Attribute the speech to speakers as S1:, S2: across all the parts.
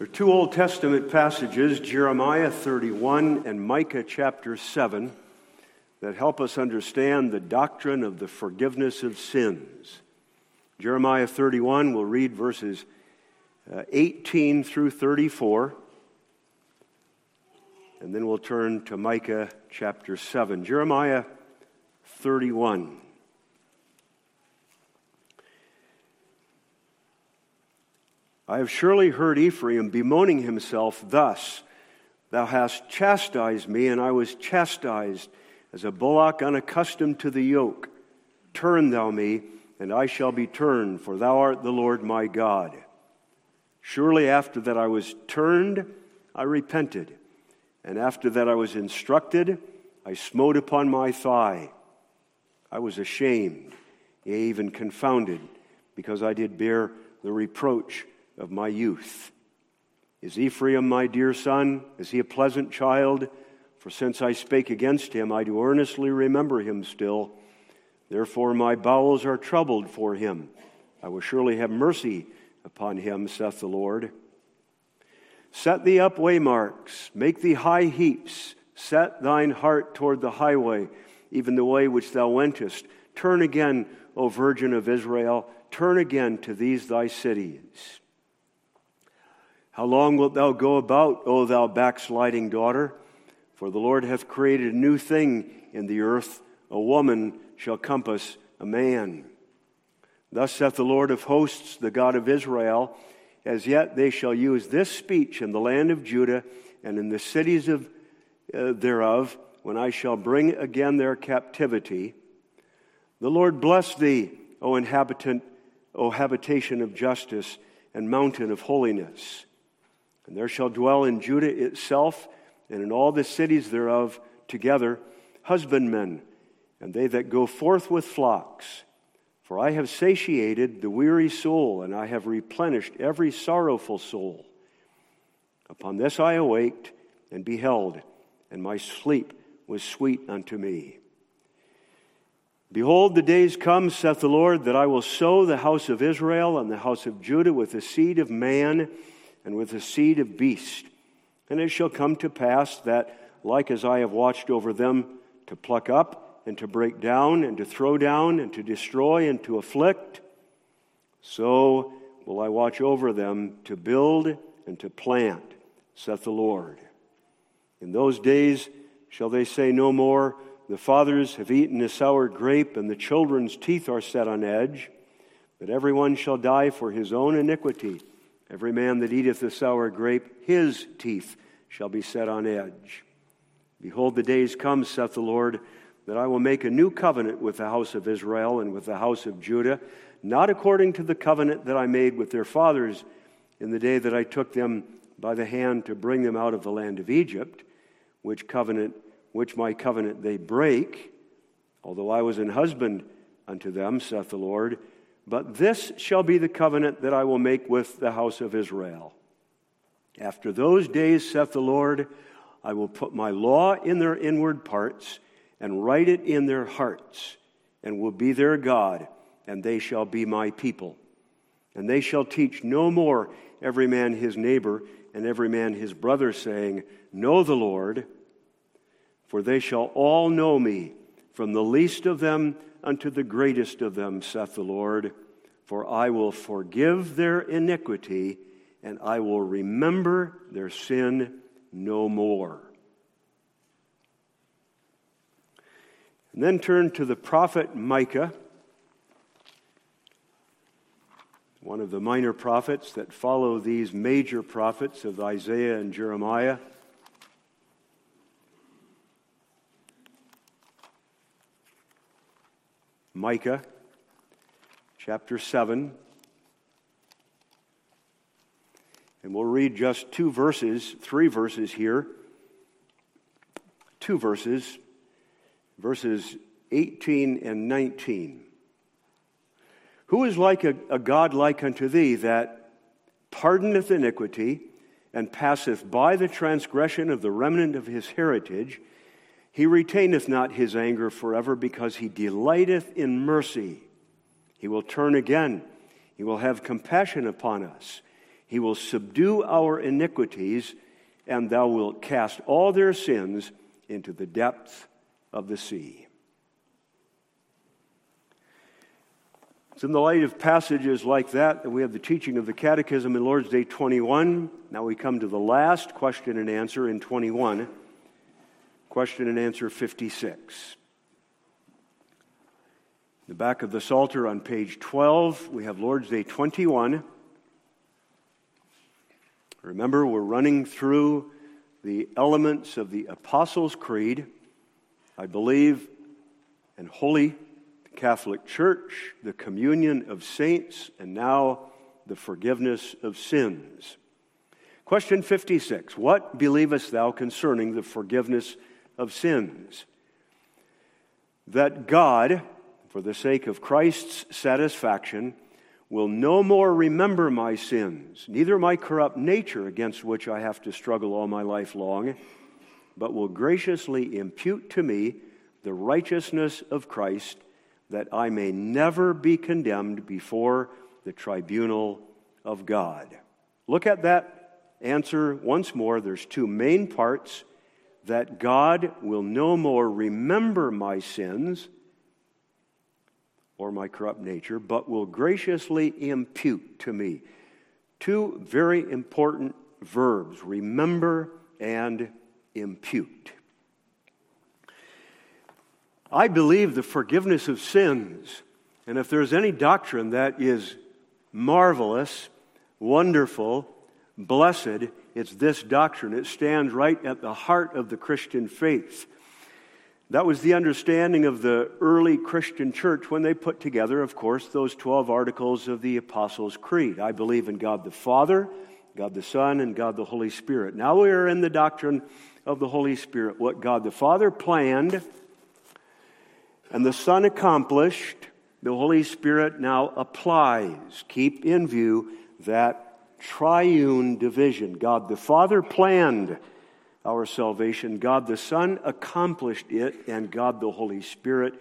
S1: There are two Old Testament passages, Jeremiah 31 and Micah chapter 7, that help us understand the doctrine of the forgiveness of sins. Jeremiah 31, we'll read verses uh, 18 through 34, and then we'll turn to Micah chapter 7. Jeremiah 31. I have surely heard Ephraim bemoaning himself thus Thou hast chastised me, and I was chastised as a bullock unaccustomed to the yoke. Turn thou me, and I shall be turned, for thou art the Lord my God. Surely after that I was turned, I repented, and after that I was instructed, I smote upon my thigh. I was ashamed, yea, even confounded, because I did bear the reproach of my youth. Is Ephraim my dear son? Is he a pleasant child? For since I spake against him, I do earnestly remember him still. Therefore my bowels are troubled for him. I will surely have mercy upon him, saith the Lord. Set thee up waymarks, make thee high heaps, set thine heart toward the highway, even the way which thou wentest. Turn again, O Virgin of Israel, turn again to these thy cities. How long wilt thou go about, O thou backsliding daughter? For the Lord hath created a new thing in the earth. A woman shall compass a man. Thus saith the Lord of hosts, the God of Israel As yet they shall use this speech in the land of Judah and in the cities of, uh, thereof, when I shall bring again their captivity. The Lord bless thee, O inhabitant, O habitation of justice and mountain of holiness. And there shall dwell in Judah itself and in all the cities thereof together husbandmen, and they that go forth with flocks. For I have satiated the weary soul, and I have replenished every sorrowful soul. Upon this I awaked and beheld, and my sleep was sweet unto me. Behold, the days come, saith the Lord, that I will sow the house of Israel and the house of Judah with the seed of man and with the seed of beast. And it shall come to pass that, like as I have watched over them, to pluck up and to break down and to throw down and to destroy and to afflict, so will I watch over them to build and to plant, saith the Lord. In those days shall they say no more, The fathers have eaten a sour grape, and the children's teeth are set on edge. But everyone shall die for his own iniquity. Every man that eateth the sour grape, his teeth shall be set on edge. Behold, the days come, saith the Lord, that I will make a new covenant with the house of Israel and with the house of Judah, not according to the covenant that I made with their fathers in the day that I took them by the hand to bring them out of the land of Egypt, which covenant, which my covenant they break, although I was an husband unto them, saith the Lord but this shall be the covenant that I will make with the house of Israel. After those days, saith the Lord, I will put my law in their inward parts and write it in their hearts, and will be their God, and they shall be my people. And they shall teach no more every man his neighbor and every man his brother, saying, Know the Lord, for they shall all know me, from the least of them unto the greatest of them, saith the Lord. For I will forgive their iniquity, and I will remember their sin no more. And then turn to the prophet Micah, one of the minor prophets that follow these major prophets of Isaiah and Jeremiah. Micah chapter 7. And we'll read just two verses, three verses here. Two verses, verses 18 and 19. Who is like a, a God like unto thee that pardoneth iniquity and passeth by the transgression of the remnant of his heritage? He retaineth not his anger forever because he delighteth in mercy. He will turn again. He will have compassion upon us. He will subdue our iniquities, and thou wilt cast all their sins into the depth of the sea. It's in the light of passages like that that we have the teaching of the Catechism in Lord's Day 21. Now we come to the last question and answer in 21. Question and answer 56. The back of the Psalter on page 12, we have Lord's Day 21. Remember, we're running through the elements of the Apostles' Creed. I believe in Holy Catholic Church, the communion of saints, and now the forgiveness of sins. Question 56 What believest thou concerning the forgiveness of sins? That God, for the sake of Christ's satisfaction, will no more remember my sins, neither my corrupt nature against which I have to struggle all my life long, but will graciously impute to me the righteousness of Christ that I may never be condemned before the tribunal of God. Look at that answer once more. There's two main parts that God will no more remember my sins or my corrupt nature, but will graciously impute to me. Two very important verbs remember and impute. I believe the forgiveness of sins. And if there's any doctrine that is marvelous, wonderful, blessed, it's this doctrine. It stands right at the heart of the Christian faith. That was the understanding of the early Christian church when they put together, of course, those 12 articles of the Apostles' Creed. I believe in God the Father, God the Son, and God the Holy Spirit. Now we are in the doctrine of the Holy Spirit. What God the Father planned and the Son accomplished, the Holy Spirit now applies. Keep in view that triune division. God the Father planned our salvation, God the Son accomplished it, and God the Holy Spirit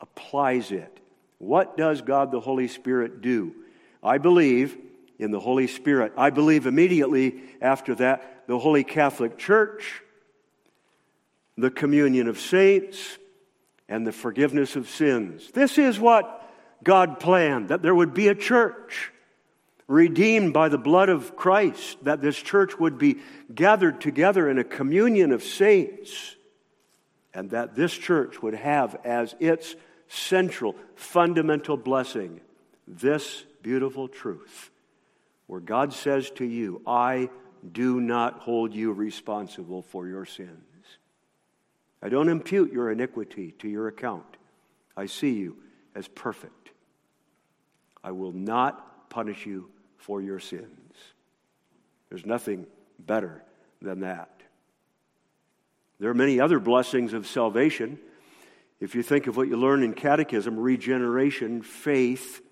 S1: applies it. What does God the Holy Spirit do? I believe in the Holy Spirit. I believe immediately after that, the Holy Catholic Church, the communion of saints, and the forgiveness of sins. This is what God planned that there would be a church redeemed by the blood of Christ, that this church would be gathered together in a communion of saints, and that this church would have as its central, fundamental blessing this beautiful truth, where God says to you, I do not hold you responsible for your sins. I don't impute your iniquity to your account. I see you as perfect. I will not punish you for your sins. There's nothing better than that. There are many other blessings of salvation. If you think of what you learn in catechism regeneration, faith,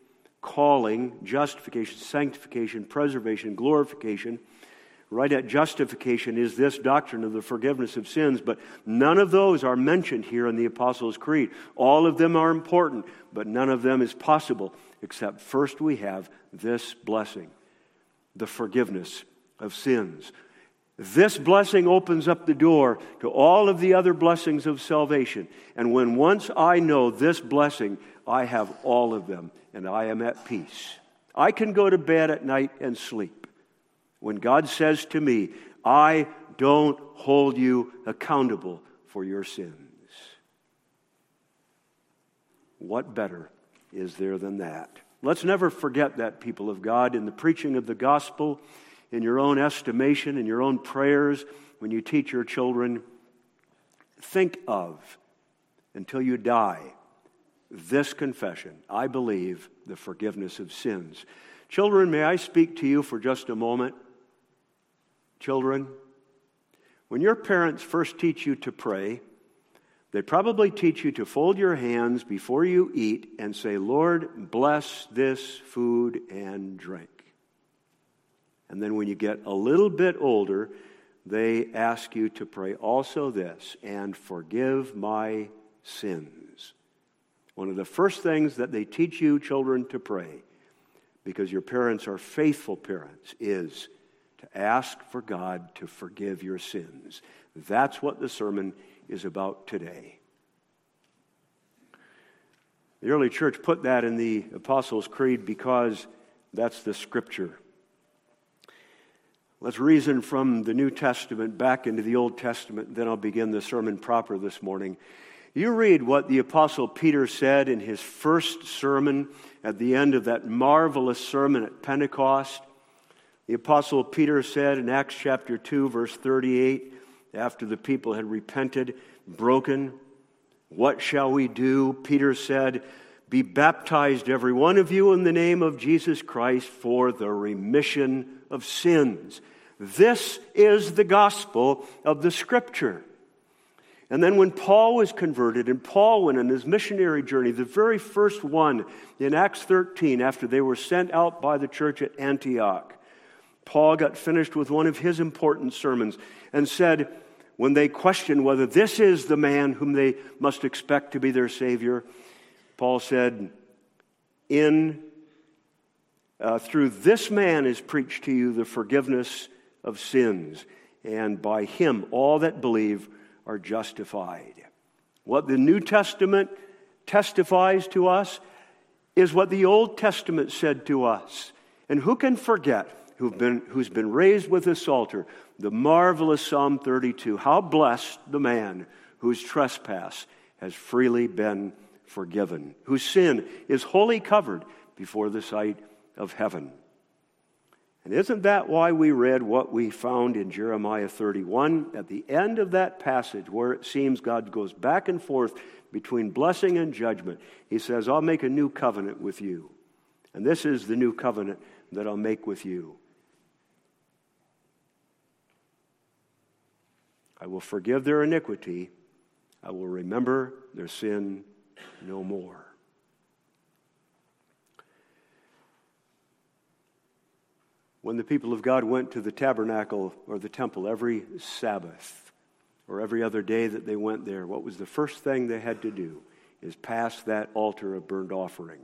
S1: calling, justification, sanctification, preservation, glorification right at justification is this doctrine of the forgiveness of sins, but none of those are mentioned here in the Apostles' Creed. All of them are important, but none of them is possible except first we have this blessing the forgiveness of sins. This blessing opens up the door to all of the other blessings of salvation. And when once I know this blessing, I have all of them and I am at peace. I can go to bed at night and sleep when God says to me, I don't hold you accountable for your sins. What better is there than that? Let's never forget that, people of God, in the preaching of the gospel, in your own estimation, in your own prayers, when you teach your children. Think of, until you die, this confession I believe the forgiveness of sins. Children, may I speak to you for just a moment? Children, when your parents first teach you to pray, they probably teach you to fold your hands before you eat and say, Lord, bless this food and drink. And then when you get a little bit older, they ask you to pray also this and forgive my sins. One of the first things that they teach you children to pray because your parents are faithful parents, is to ask for God to forgive your sins. That's what the sermon is about today. The early church put that in the Apostles' Creed because that's the scripture. Let's reason from the New Testament back into the Old Testament, then I'll begin the sermon proper this morning. You read what the Apostle Peter said in his first sermon at the end of that marvelous sermon at Pentecost. The Apostle Peter said in Acts chapter 2, verse 38, after the people had repented, broken, What shall we do? Peter said, Be baptized, every one of you, in the name of Jesus Christ for the remission of sins. This is the gospel of the Scripture. And then when Paul was converted, and Paul went on his missionary journey, the very first one in Acts 13, after they were sent out by the church at Antioch, Paul got finished with one of his important sermons and said, when they questioned whether this is the man whom they must expect to be their Savior, Paul said, In uh, through this man is preached to you the forgiveness of sins, and by him all that believe are justified. What the New Testament testifies to us is what the Old Testament said to us. And who can forget who've been, who's been raised with this Psalter, the marvelous Psalm 32? How blessed the man whose trespass has freely been forgiven, whose sin is wholly covered before the sight of heaven. And isn't that why we read what we found in Jeremiah 31 at the end of that passage where it seems God goes back and forth between blessing and judgment? He says, I'll make a new covenant with you. And this is the new covenant that I'll make with you. I will forgive their iniquity. I will remember their sin no more. when the people of God went to the tabernacle or the temple every Sabbath or every other day that they went there, what was the first thing they had to do is pass that altar of burnt offering.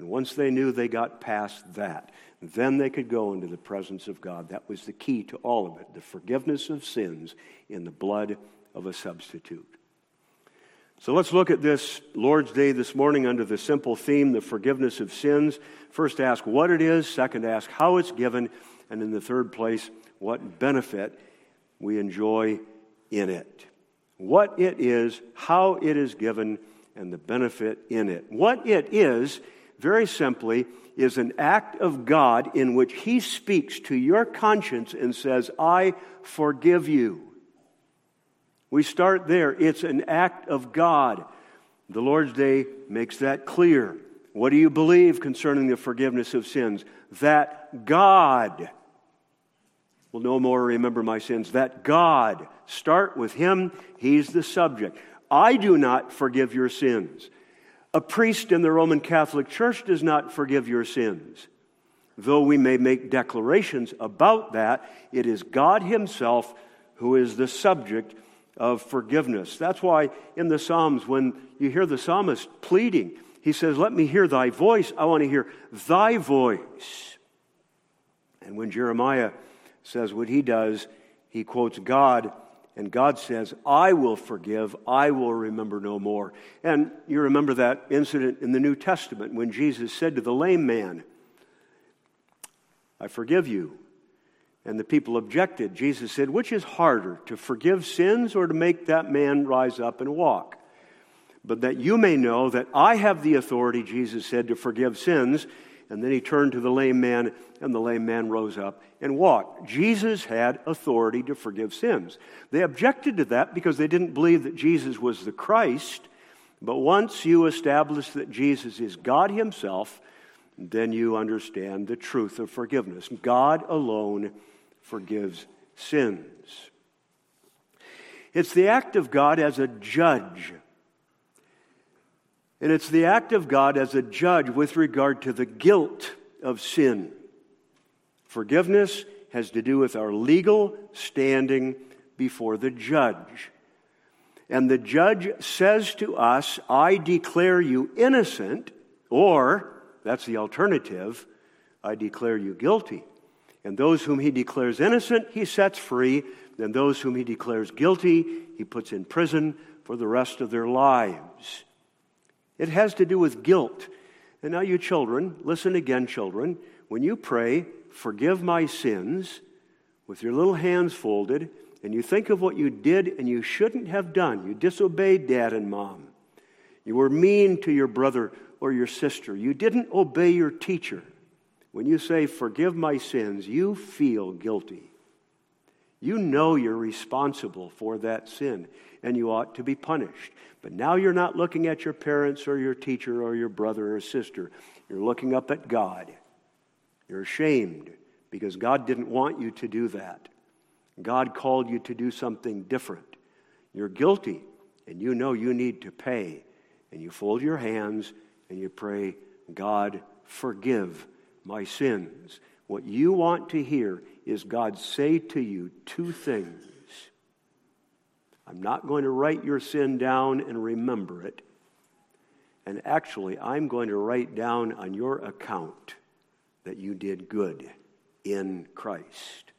S1: And once they knew they got past that, then they could go into the presence of God. That was the key to all of it the forgiveness of sins in the blood of a substitute. So let's look at this Lord's Day this morning under the simple theme, the forgiveness of sins. First, ask what it is. Second, ask how it's given. And in the third place, what benefit we enjoy in it. What it is, how it is given, and the benefit in it. What it is, very simply, is an act of God in which He speaks to your conscience and says, I forgive you. We start there. It's an act of God. The Lord's Day makes that clear. What do you believe concerning the forgiveness of sins? That God will no more remember my sins. That God, start with Him, He's the subject. I do not forgive your sins. A priest in the Roman Catholic Church does not forgive your sins. Though we may make declarations about that, it is God Himself who is the subject of forgiveness. That's why in the Psalms, when you hear the psalmist pleading, he says, Let me hear thy voice. I want to hear thy voice. And when Jeremiah says what he does, he quotes God, and God says, I will forgive, I will remember no more. And you remember that incident in the New Testament when Jesus said to the lame man, I forgive you. And the people objected. Jesus said, Which is harder, to forgive sins or to make that man rise up and walk? But that you may know that I have the authority, Jesus said, to forgive sins. And then he turned to the lame man, and the lame man rose up and walked. Jesus had authority to forgive sins. They objected to that because they didn't believe that Jesus was the Christ. But once you establish that Jesus is God Himself, then you understand the truth of forgiveness. God alone forgives sins. It's the act of God as a judge. And it's the act of God as a judge with regard to the guilt of sin. Forgiveness has to do with our legal standing before the judge. And the judge says to us, I declare you innocent, or, that's the alternative, I declare you guilty. And those whom he declares innocent, he sets free. And those whom he declares guilty, he puts in prison for the rest of their lives. It has to do with guilt. And now, you children, listen again, children. When you pray, forgive my sins, with your little hands folded, and you think of what you did and you shouldn't have done. You disobeyed dad and mom. You were mean to your brother or your sister. You didn't obey your teacher. When you say, Forgive my sins, you feel guilty. You know you're responsible for that sin and you ought to be punished. But now you're not looking at your parents or your teacher or your brother or sister. You're looking up at God. You're ashamed because God didn't want you to do that. God called you to do something different. You're guilty and you know you need to pay. And you fold your hands and you pray, God, forgive my sins. What you want to hear is God say to you two things I'm not going to write your sin down and remember it. And actually, I'm going to write down on your account that you did good in Christ.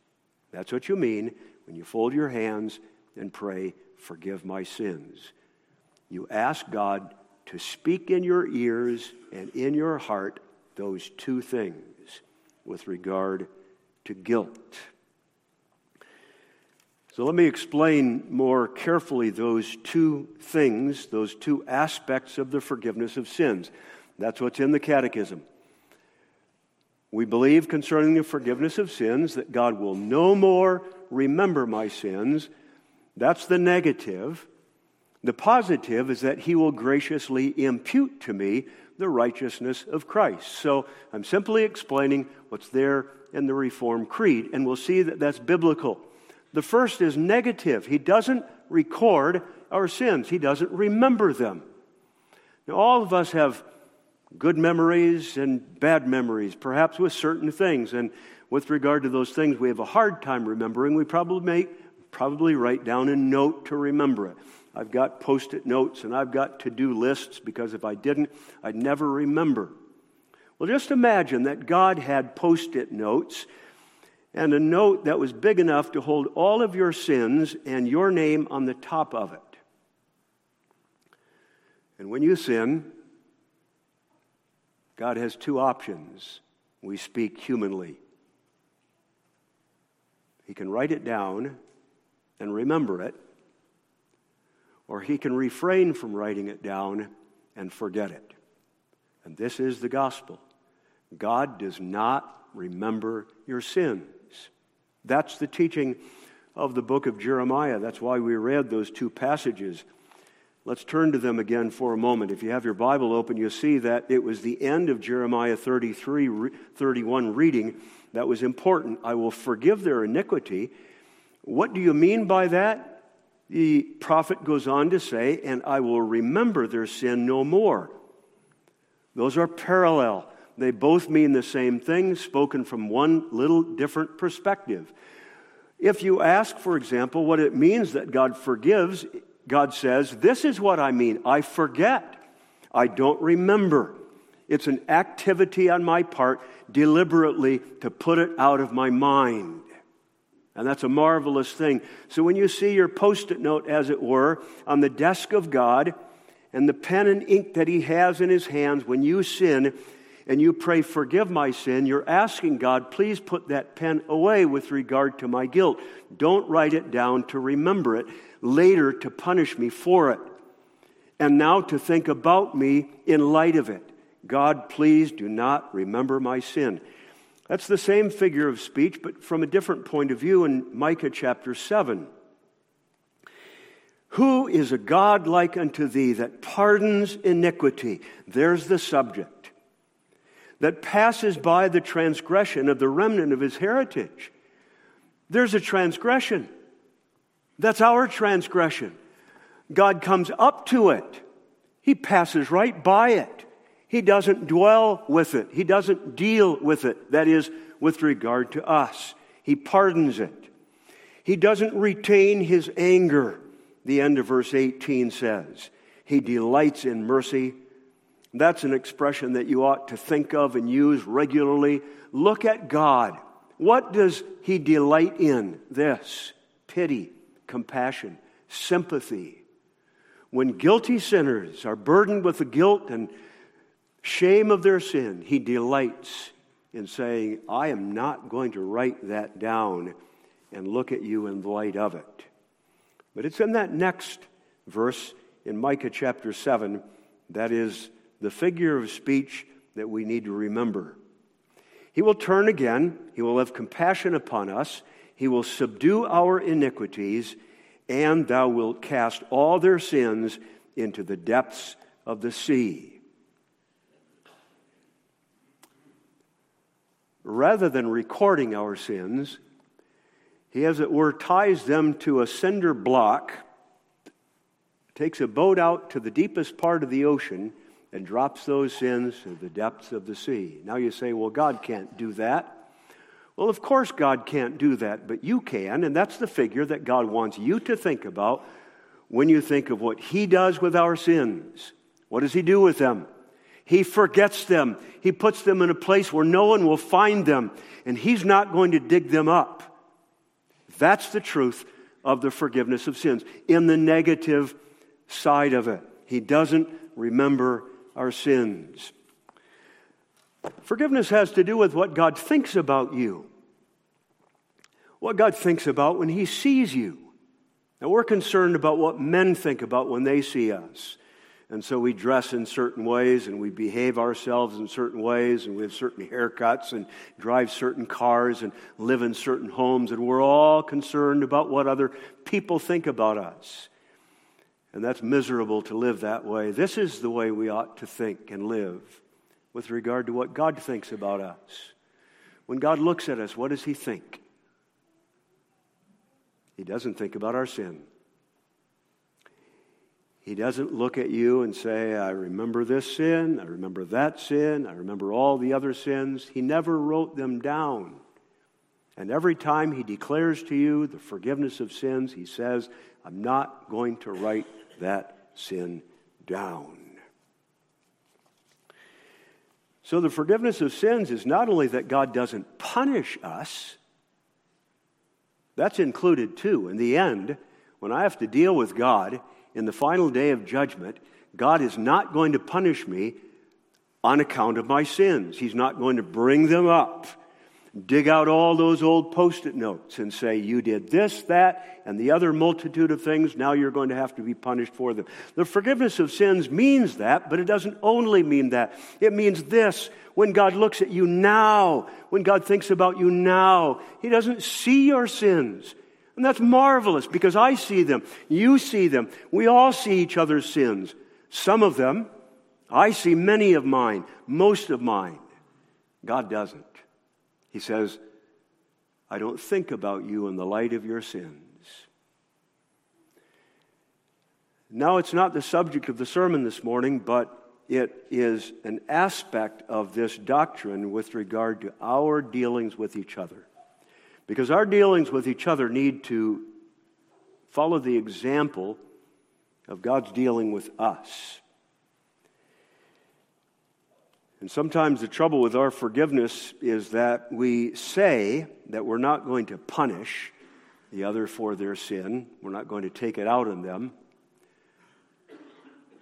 S1: That's what you mean when you fold your hands and pray, Forgive my sins. You ask God to speak in your ears and in your heart those two things with regard to guilt. So let me explain more carefully those two things, those two aspects of the forgiveness of sins. That's what's in the Catechism. We believe concerning the forgiveness of sins that God will no more remember my sins. That's the negative. The positive is that He will graciously impute to me the righteousness of Christ. So I'm simply explaining what's there in the Reformed Creed, and we'll see that that's biblical. The first is negative. He doesn't record our sins, He doesn't remember them. Now, all of us have good memories and bad memories, perhaps with certain things. And with regard to those things we have a hard time remembering, we probably make, probably write down a note to remember it. I've got post it notes and I've got to do lists because if I didn't, I'd never remember. Well, just imagine that God had post it notes and a note that was big enough to hold all of your sins and your name on the top of it. And when you sin, God has two options. We speak humanly. He can write it down and remember it, or he can refrain from writing it down and forget it. And this is the gospel God does not remember your sins. That's the teaching of the book of Jeremiah. That's why we read those two passages. Let's turn to them again for a moment. If you have your Bible open, you'll see that it was the end of Jeremiah 33, 31 reading that was important. I will forgive their iniquity. What do you mean by that? The prophet goes on to say, and I will remember their sin no more. Those are parallel. They both mean the same thing, spoken from one little different perspective. If you ask, for example, what it means that God forgives, God says, This is what I mean. I forget. I don't remember. It's an activity on my part deliberately to put it out of my mind. And that's a marvelous thing. So when you see your post it note, as it were, on the desk of God, and the pen and ink that He has in His hands, when you sin, and you pray, Forgive my sin, you're asking God, please put that pen away with regard to my guilt. Don't write it down to remember it, later to punish me for it, and now to think about me in light of it. God, please do not remember my sin. That's the same figure of speech, but from a different point of view in Micah chapter 7. Who is a God like unto thee that pardons iniquity? There's the subject that passes by the transgression of the remnant of his heritage. There's a transgression. That's our transgression. God comes up to it, He passes right by it. He doesn't dwell with it, He doesn't deal with it, that is, with regard to us. He pardons it. He doesn't retain His anger, the end of verse 18 says. He delights in mercy That's an expression that you ought to think of and use regularly. Look at God. What does He delight in? This pity, compassion, sympathy. When guilty sinners are burdened with the guilt and shame of their sin, He delights in saying, I am not going to write that down and look at you in the light of it. But it's in that next verse in Micah chapter 7 that is the figure of speech that we need to remember. He will turn again, He will have compassion upon us, He will subdue our iniquities, and thou wilt cast all their sins into the depths of the sea. Rather than recording our sins, he, as it were, ties them to a cinder block, takes a boat out to the deepest part of the ocean, and drops those sins to the depths of the sea. Now you say, well, God can't do that. Well, of course, God can't do that, but you can, and that's the figure that God wants you to think about when you think of what He does with our sins. What does He do with them? He forgets them. He puts them in a place where no one will find them, and He's not going to dig them up. That's the truth of the forgiveness of sins. In the negative side of it, He doesn't remember our sins. Forgiveness has to do with what God thinks about you, what God thinks about when He sees you. Now, we're concerned about what men think about when they see us. And so we dress in certain ways and we behave ourselves in certain ways and we have certain haircuts and drive certain cars and live in certain homes. And we're all concerned about what other people think about us. And that's miserable to live that way. This is the way we ought to think and live with regard to what God thinks about us. When God looks at us, what does He think? He doesn't think about our sin. He doesn't look at you and say, I remember this sin, I remember that sin, I remember all the other sins. He never wrote them down. And every time he declares to you the forgiveness of sins, he says, I'm not going to write that sin down. So the forgiveness of sins is not only that God doesn't punish us, that's included too. In the end, when I have to deal with God in the final day of judgment, God is not going to punish me on account of my sins. He's not going to bring them up dig out all those old post it notes and say, You did this, that, and the other multitude of things. Now you're going to have to be punished for them. The forgiveness of sins means that, but it doesn't only mean that. It means this when God looks at you now, when God thinks about you now, He doesn't see your sins. And that's marvelous because I see them. You see them. We all see each other's sins. Some of them, I see many of mine, most of mine. God doesn't. He says, I don't think about you in the light of your sins. Now, it's not the subject of the sermon this morning, but it is an aspect of this doctrine with regard to our dealings with each other. Because our dealings with each other need to follow the example of God's dealing with us. And sometimes the trouble with our forgiveness is that we say that we're not going to punish the other for their sin, we're not going to take it out on them,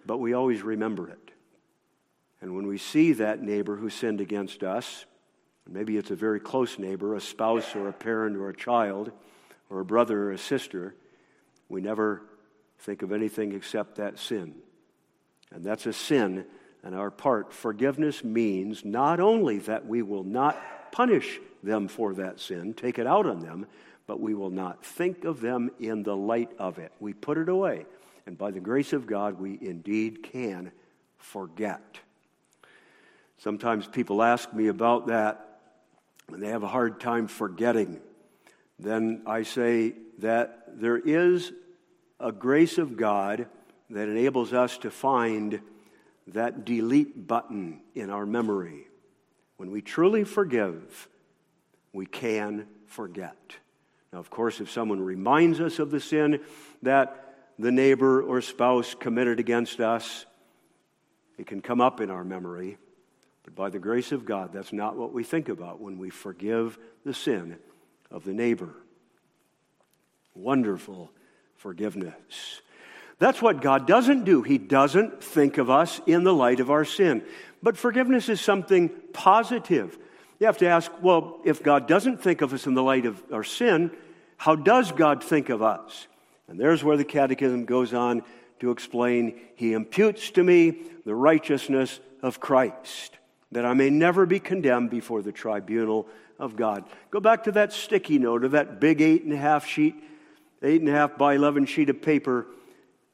S1: but we always remember it. And when we see that neighbor who sinned against us, maybe it's a very close neighbor, a spouse or a parent or a child, or a brother or a sister, we never think of anything except that sin. And that's a sin and our part. Forgiveness means not only that we will not punish them for that sin, take it out on them, but we will not think of them in the light of it. We put it away. And by the grace of God, we indeed can forget. Sometimes people ask me about that, and they have a hard time forgetting. Then I say that there is a grace of God that enables us to find that delete button in our memory. When we truly forgive, we can forget. Now, of course, if someone reminds us of the sin that the neighbor or spouse committed against us, It can come up in our memory, but by the grace of God, that's not what we think about when we forgive the sin of the neighbor. Wonderful forgiveness. That's what God doesn't do. He doesn't think of us in the light of our sin. But forgiveness is something positive. You have to ask, well, if God doesn't think of us in the light of our sin, how does God think of us? And there's where the Catechism goes on to explain He imputes to me the righteousness of Christ, that I may never be condemned before the tribunal of God. Go back to that sticky note of that big eight and a half sheet, eight and a half by 11 sheet of paper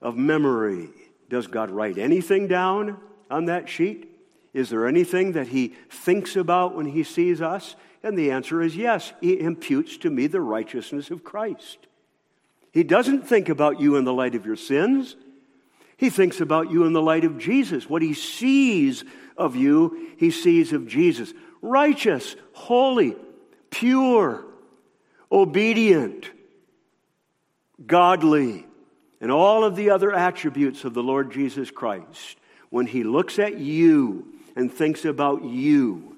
S1: of memory. Does God write anything down on that sheet? Is there anything that he thinks about when he sees us? And the answer is yes. He imputes to me the righteousness of Christ. He doesn't think about you in the light of your sins. He thinks about you in the light of Jesus. What he sees of you, he sees of Jesus. Righteous, holy, pure, obedient, godly, and all of the other attributes of the Lord Jesus Christ. When he looks at you, and thinks about you.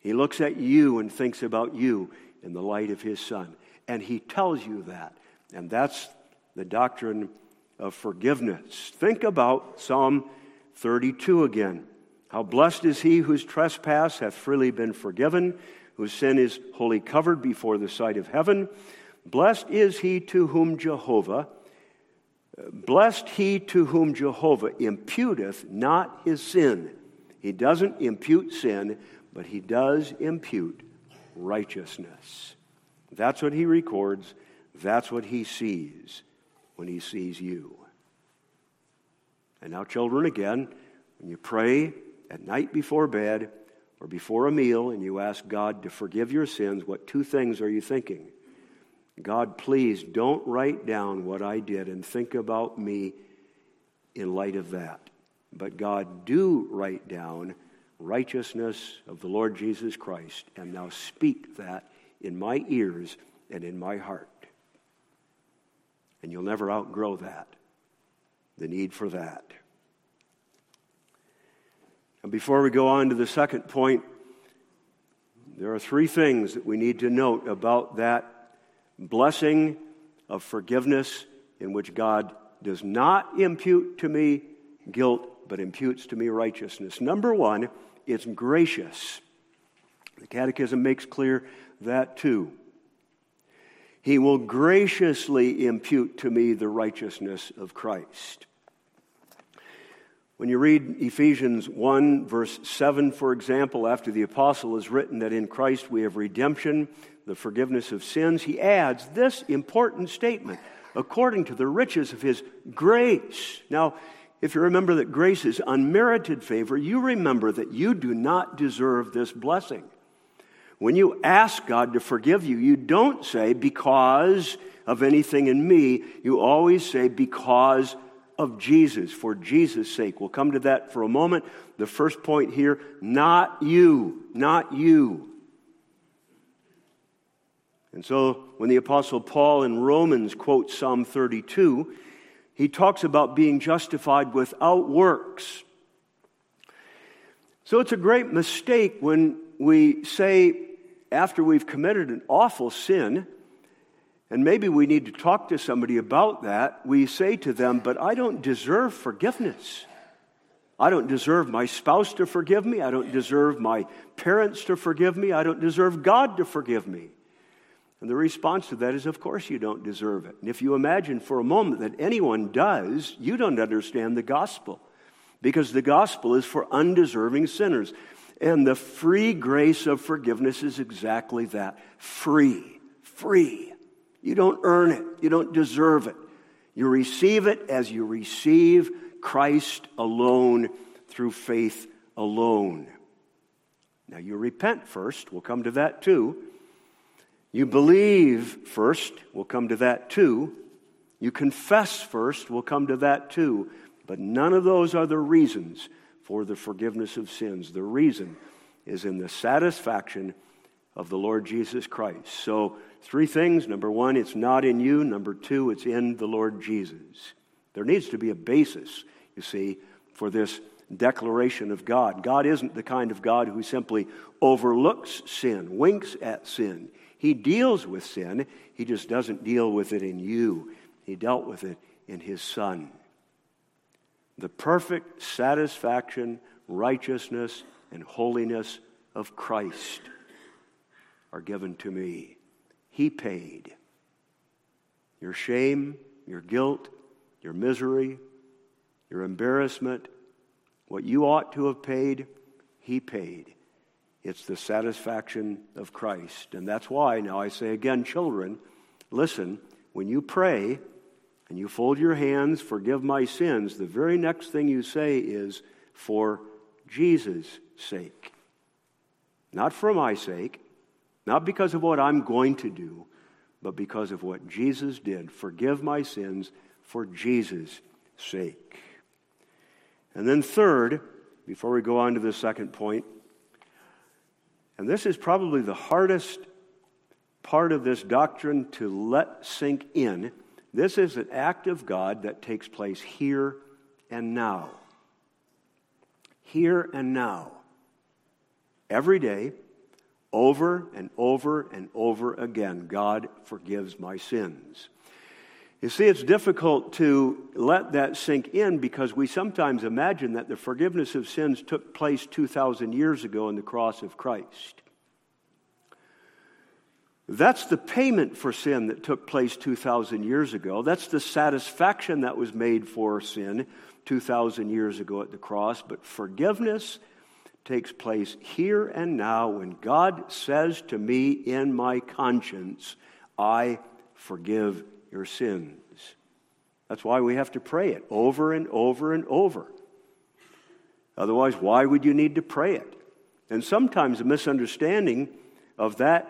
S1: He looks at you and thinks about you in the light of his son. And he tells you that. And that's the doctrine of forgiveness. Think about Psalm 32 again. How blessed is he whose trespass hath freely been forgiven, whose sin is wholly covered before the sight of heaven. Blessed is he to whom Jehovah, blessed he to whom Jehovah imputeth not his sin. He doesn't impute sin, but he does impute righteousness. That's what he records. That's what he sees when he sees you. And now, children, again, when you pray at night before bed or before a meal and you ask God to forgive your sins, what two things are you thinking? God, please don't write down what I did and think about me in light of that. But God, do write down righteousness of the Lord Jesus Christ, and now speak that in my ears and in my heart. And you'll never outgrow that, the need for that. And before we go on to the second point, there are three things that we need to note about that blessing of forgiveness in which God does not impute to me guilt but imputes to me righteousness. Number one, it's gracious. The Catechism makes clear that too. He will graciously impute to me the righteousness of Christ. When you read Ephesians 1, verse 7, for example, after the apostle has written that in Christ we have redemption, the forgiveness of sins, he adds this important statement according to the riches of his grace. Now, if you remember that grace is unmerited favor, you remember that you do not deserve this blessing. When you ask God to forgive you, you don't say because of anything in me. You always say because of Jesus, for Jesus' sake. We'll come to that for a moment. The first point here not you, not you. And so when the Apostle Paul in Romans quotes Psalm 32, he talks about being justified without works. So it's a great mistake when we say, after we've committed an awful sin, and maybe we need to talk to somebody about that, we say to them, But I don't deserve forgiveness. I don't deserve my spouse to forgive me. I don't deserve my parents to forgive me. I don't deserve God to forgive me. And the response to that is, of course, you don't deserve it. And if you imagine for a moment that anyone does, you don't understand the gospel. Because the gospel is for undeserving sinners. And the free grace of forgiveness is exactly that free. Free. You don't earn it, you don't deserve it. You receive it as you receive Christ alone through faith alone. Now, you repent first. We'll come to that too. You believe first, we'll come to that too. You confess first, we'll come to that too. But none of those are the reasons for the forgiveness of sins. The reason is in the satisfaction of the Lord Jesus Christ. So, three things. Number one, it's not in you. Number two, it's in the Lord Jesus. There needs to be a basis, you see, for this declaration of God. God isn't the kind of God who simply overlooks sin, winks at sin. He deals with sin, He just doesn't deal with it in you. He dealt with it in His Son. The perfect satisfaction, righteousness, and holiness of Christ are given to me. He paid. Your shame, your guilt, your misery, your embarrassment, what you ought to have paid, He paid. It's the satisfaction of Christ. And that's why, now I say again, children, listen, when you pray and you fold your hands, forgive my sins, the very next thing you say is, for Jesus' sake. Not for my sake, not because of what I'm going to do, but because of what Jesus did. Forgive my sins for Jesus' sake. And then, third, before we go on to the second point, and this is probably the hardest part of this doctrine to let sink in. This is an act of God that takes place here and now. Here and now. Every day, over and over and over again, God forgives my sins. You see, it's difficult to let that sink in because we sometimes imagine that the forgiveness of sins took place 2,000 years ago in the cross of Christ. That's the payment for sin that took place 2,000 years ago. That's the satisfaction that was made for sin 2,000 years ago at the cross. But forgiveness takes place here and now when God says to me in my conscience, I forgive your sins. That's why we have to pray it over and over and over. Otherwise, why would you need to pray it? And sometimes a misunderstanding of that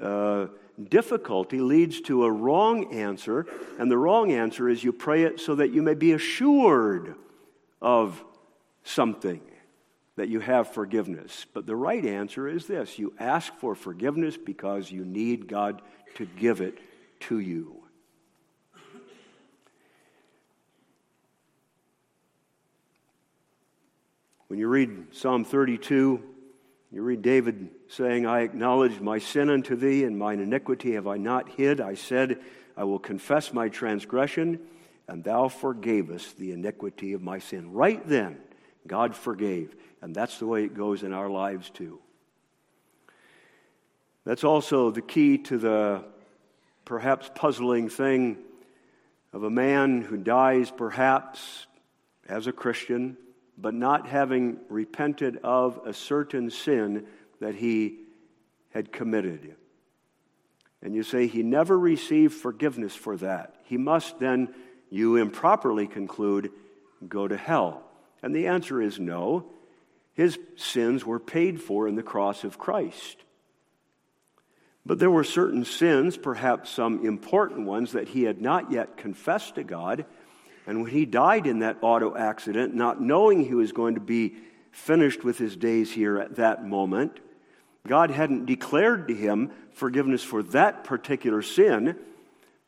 S1: uh, difficulty leads to a wrong answer, and the wrong answer is you pray it so that you may be assured of something that you have forgiveness. But the right answer is this you ask for forgiveness because you need God to give it to you. When you read Psalm 32, you read David saying, I acknowledge my sin unto thee, and mine iniquity have I not hid. I said, I will confess my transgression, and thou forgavest the iniquity of my sin. Right then, God forgave. And that's the way it goes in our lives, too. That's also the key to the perhaps puzzling thing of a man who dies, perhaps as a Christian, but not having repented of a certain sin that he had committed. And you say he never received forgiveness for that. He must then, you improperly conclude, go to hell. And the answer is no. His sins were paid for in the cross of Christ. But there were certain sins, perhaps some important ones, that he had not yet confessed to God. And when he died in that auto accident, not knowing he was going to be finished with his days here at that moment, God hadn't declared to him forgiveness for that particular sin.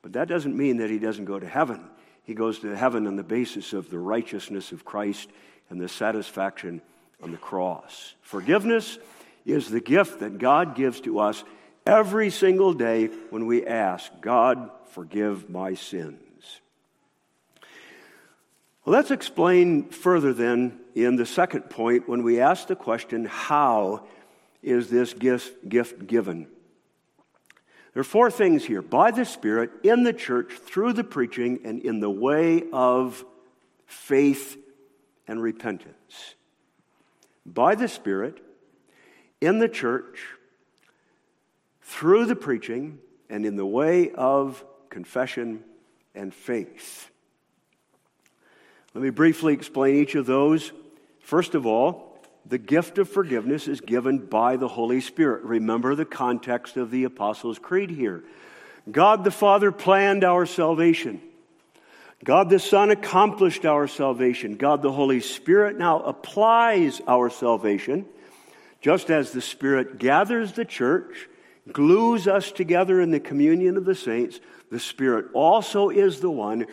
S1: But that doesn't mean that he doesn't go to heaven. He goes to heaven on the basis of the righteousness of Christ and the satisfaction on the cross. Forgiveness is the gift that God gives to us every single day when we ask, God, forgive my sins. Let's explain further then in the second point when we ask the question, how is this gift, gift given? There are four things here by the Spirit, in the church, through the preaching, and in the way of faith and repentance by the Spirit in the church through the preaching and in the way of confession and faith. Let me briefly explain each of those. First of all, the gift of forgiveness is given by the Holy Spirit. Remember the context of the Apostles' Creed here. God the Father planned our salvation. God the Son accomplished our salvation. God the Holy Spirit now applies our salvation, just as the Spirit gathers the church, glues us together in the communion of the saints. The Spirit also is the one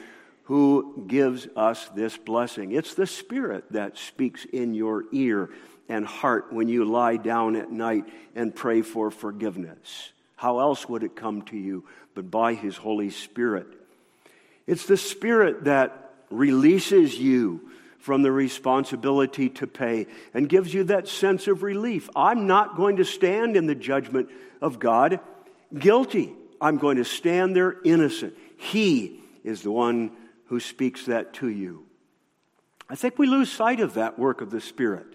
S1: who gives us this blessing. It's the Spirit that speaks in your ear and heart when you lie down at night and pray for forgiveness. How else would it come to you but by His Holy Spirit? It's the Spirit that releases you from the responsibility to pay and gives you that sense of relief. I'm not going to stand in the judgment of God guilty. I'm going to stand there innocent. He is the one who speaks that to you. I think we lose sight of that work of the Spirit.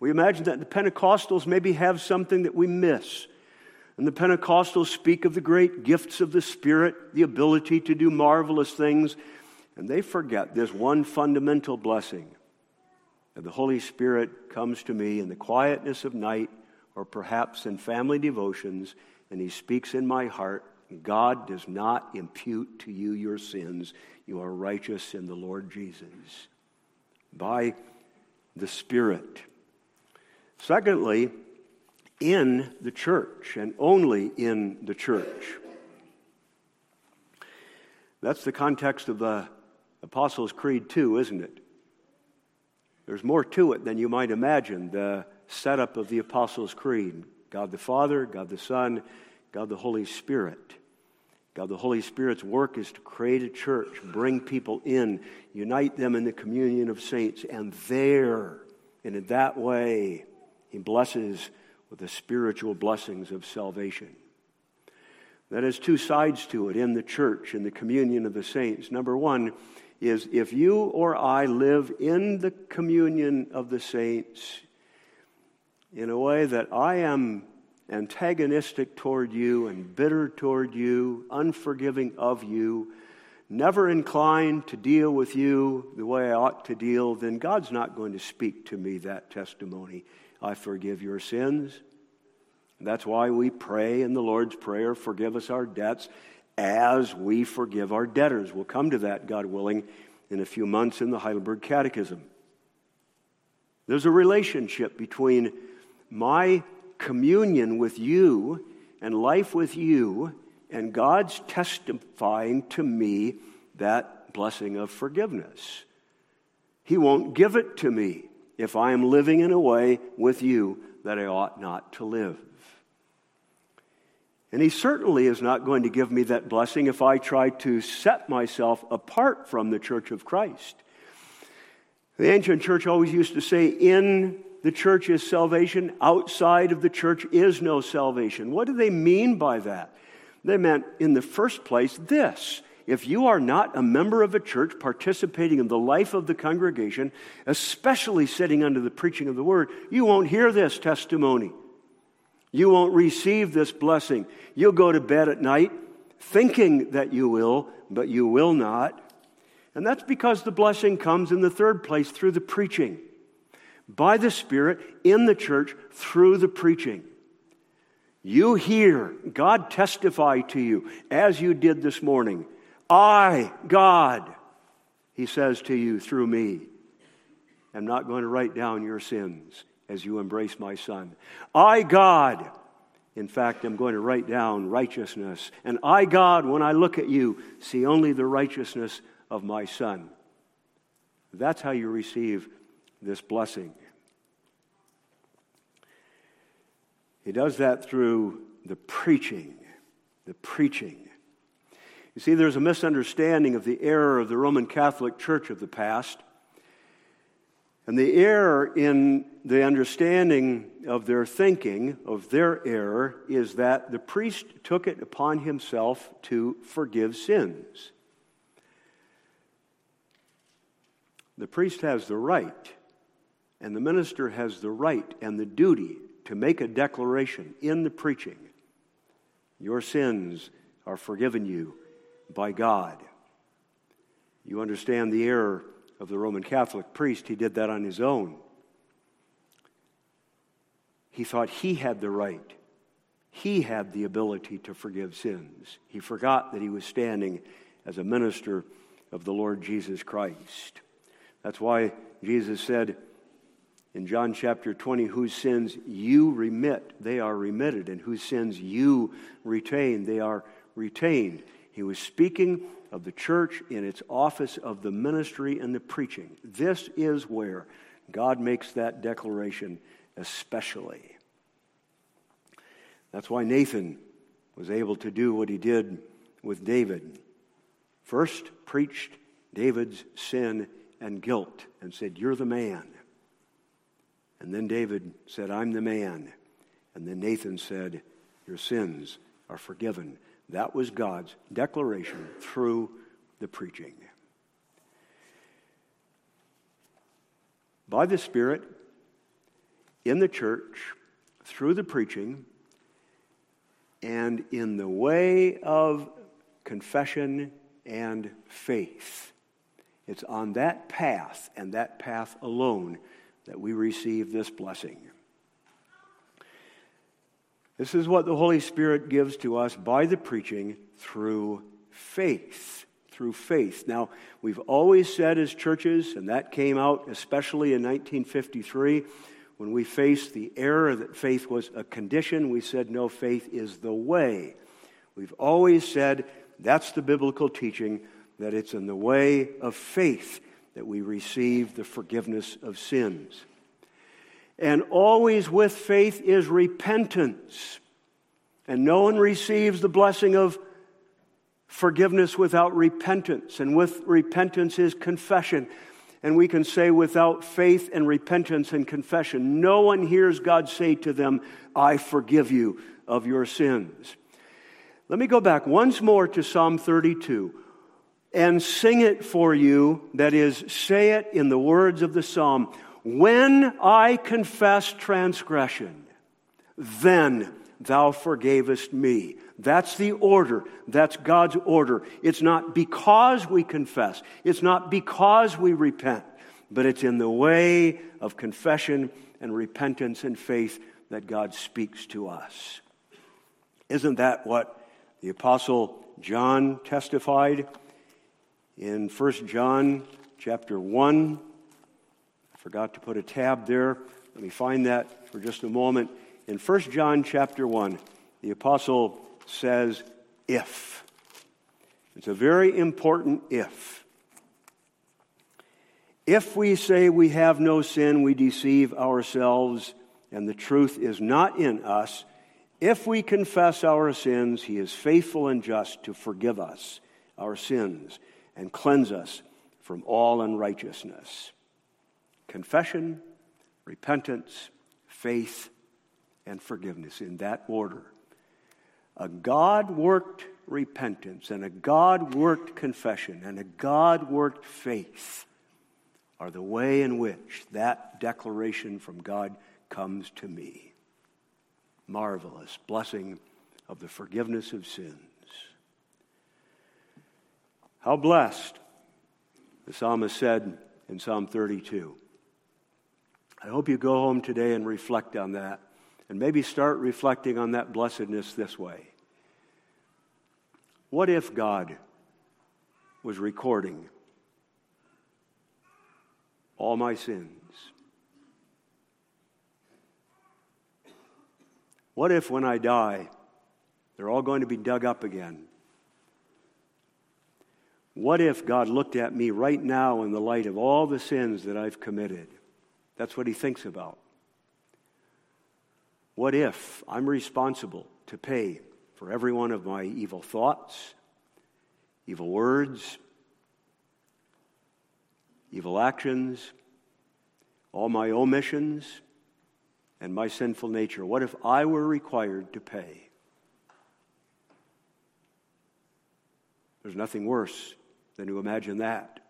S1: We imagine that the Pentecostals maybe have something that we miss. And the Pentecostals speak of the great gifts of the Spirit, the ability to do marvelous things, and they forget this one fundamental blessing that the Holy Spirit comes to me in the quietness of night or perhaps in family devotions, and He speaks in my heart. God does not impute to you your sins. You are righteous in the Lord Jesus by the Spirit. Secondly, in the church and only in the church. That's the context of the Apostles' Creed, too, isn't it? There's more to it than you might imagine, the setup of the Apostles' Creed God the Father, God the Son, God the Holy Spirit. God the Holy Spirit's work is to create a church, bring people in, unite them in the communion of saints, and there, and in that way, He blesses with the spiritual blessings of salvation. That has two sides to it in the church, in the communion of the saints. Number one is if you or I live in the communion of the saints in a way that I am antagonistic toward you and bitter toward you, unforgiving of you, never inclined to deal with you the way I ought to deal, then God's not going to speak to me that testimony. I forgive your sins. That's why we pray in the Lord's Prayer, forgive us our debts as we forgive our debtors. We'll come to that, God willing, in a few months in the Heidelberg Catechism. There's a relationship between my communion with you and life with you and God's testifying to me that blessing of forgiveness. He won't give it to me if I am living in a way with you that I ought not to live. And He certainly is not going to give me that blessing if I try to set myself apart from the church of Christ. The ancient church always used to say, in the church is salvation, outside of the church is no salvation. What do they mean by that? They meant, in the first place, this if you are not a member of a church participating in the life of the congregation, especially sitting under the preaching of the word, you won't hear this testimony. You won't receive this blessing. You'll go to bed at night thinking that you will, but you will not. And that's because the blessing comes in the third place through the preaching, by the Spirit in the church through the preaching. You hear God testify to you as you did this morning. I, God, He says to you through me, am not going to write down your sins as you embrace my Son. I, God, in fact, am going to write down righteousness. And I, God, when I look at you, see only the righteousness of my Son. That's how you receive this blessing. He does that through the preaching. The preaching. You see, there's a misunderstanding of the error of the Roman Catholic Church of the past. And the error in the understanding of their thinking, of their error, is that the priest took it upon himself to forgive sins. The priest has the right, and the minister has the right and the duty to make a declaration in the preaching Your sins are forgiven you by God. You understand the error of the Roman Catholic priest. He did that on his own. He thought he had the right, he had the ability to forgive sins. He forgot that he was standing as a minister of the Lord Jesus Christ. That's why Jesus said, in John chapter 20, whose sins you remit, they are remitted, and whose sins you retain, they are retained. He was speaking of the church in its office of the ministry and the preaching. This is where God makes that declaration especially. That's why Nathan was able to do what he did with David. First, preached David's sin and guilt and said, You're the man. And then David said, I'm the man. And then Nathan said, Your sins are forgiven. That was God's declaration through the preaching. By the Spirit, in the church, through the preaching, and in the way of confession and faith. It's on that path and that path alone that we receive this blessing. This is what the Holy Spirit gives to us by the preaching through faith. Through faith. Now, we've always said as churches, and that came out especially in 1953 when we faced the error that faith was a condition, we said no, faith is the way. We've always said that's the biblical teaching, that it's in the way of faith that we receive the forgiveness of sins. And always with faith is repentance. And no one receives the blessing of forgiveness without repentance. And with repentance is confession. And we can say, without faith and repentance and confession, no one hears God say to them, I forgive you of your sins. Let me go back once more to Psalm 32 and sing it for you. That is, say it in the words of the psalm. When I confess transgression, then thou forgavest me. That's the order. That's God's order. It's not because we confess, it's not because we repent, but it's in the way of confession and repentance and faith that God speaks to us. Isn't that what the Apostle John testified in 1 John chapter 1? I forgot to put a tab there. Let me find that for just a moment. In 1 John chapter 1, the apostle says, if. It's a very important if. If we say we have no sin, we deceive ourselves, and the truth is not in us. If we confess our sins, he is faithful and just to forgive us our sins and cleanse us from all unrighteousness. Confession, repentance, faith, and forgiveness in that order. A God worked repentance and a God worked confession and a God worked faith are the way in which that declaration from God comes to me. Marvelous blessing of the forgiveness of sins. How blessed, the psalmist said in Psalm 32. I hope you go home today and reflect on that and maybe start reflecting on that blessedness this way. What if God was recording all my sins? What if when I die, they're all going to be dug up again? What if God looked at me right now in the light of all the sins that I've committed? That's what he thinks about. What if I'm responsible to pay for every one of my evil thoughts, evil words, evil actions, all my omissions, and my sinful nature? What if I were required to pay? There's nothing worse than to imagine that.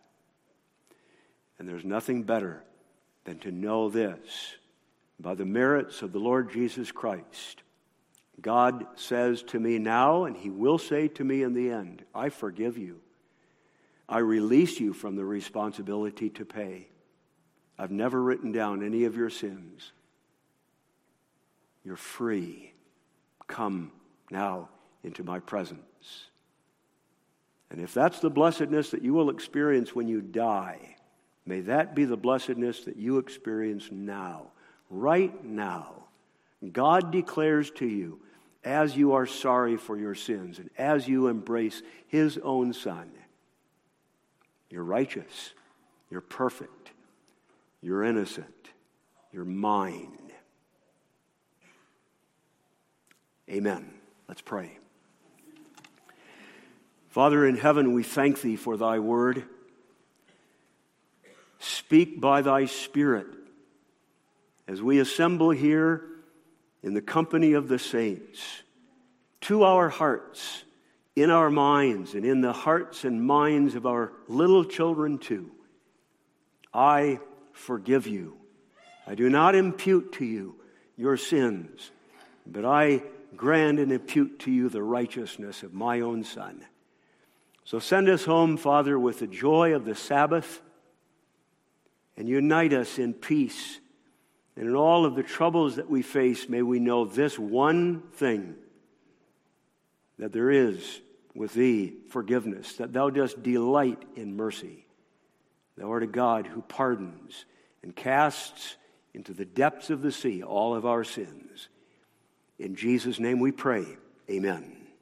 S1: And there's nothing better than to know this by the merits of the Lord Jesus Christ, God says to me now, and He will say to me in the end, I forgive you. I release you from the responsibility to pay. I've never written down any of your sins. You're free. Come now into my presence. And if that's the blessedness that you will experience when you die, may that be the blessedness that you experience now right now, God declares to you as you are sorry for your sins and as you embrace his own son, you're righteous, you're perfect, you're innocent, you're mine. Amen. Let's pray. Father in heaven, we thank thee for thy word. Speak by thy Spirit as we assemble here in the company of the saints to our hearts, in our minds, and in the hearts and minds of our little children too. I forgive you. I do not impute to you your sins, but I grant and impute to you the righteousness of my own Son. So send us home, Father, with the joy of the Sabbath and unite us in peace and in all of the troubles that we face, may we know this one thing that there is with thee forgiveness, that thou dost delight in mercy. Thou art a God who pardons and casts into the depths of the sea all of our sins. In Jesus' name we pray. Amen.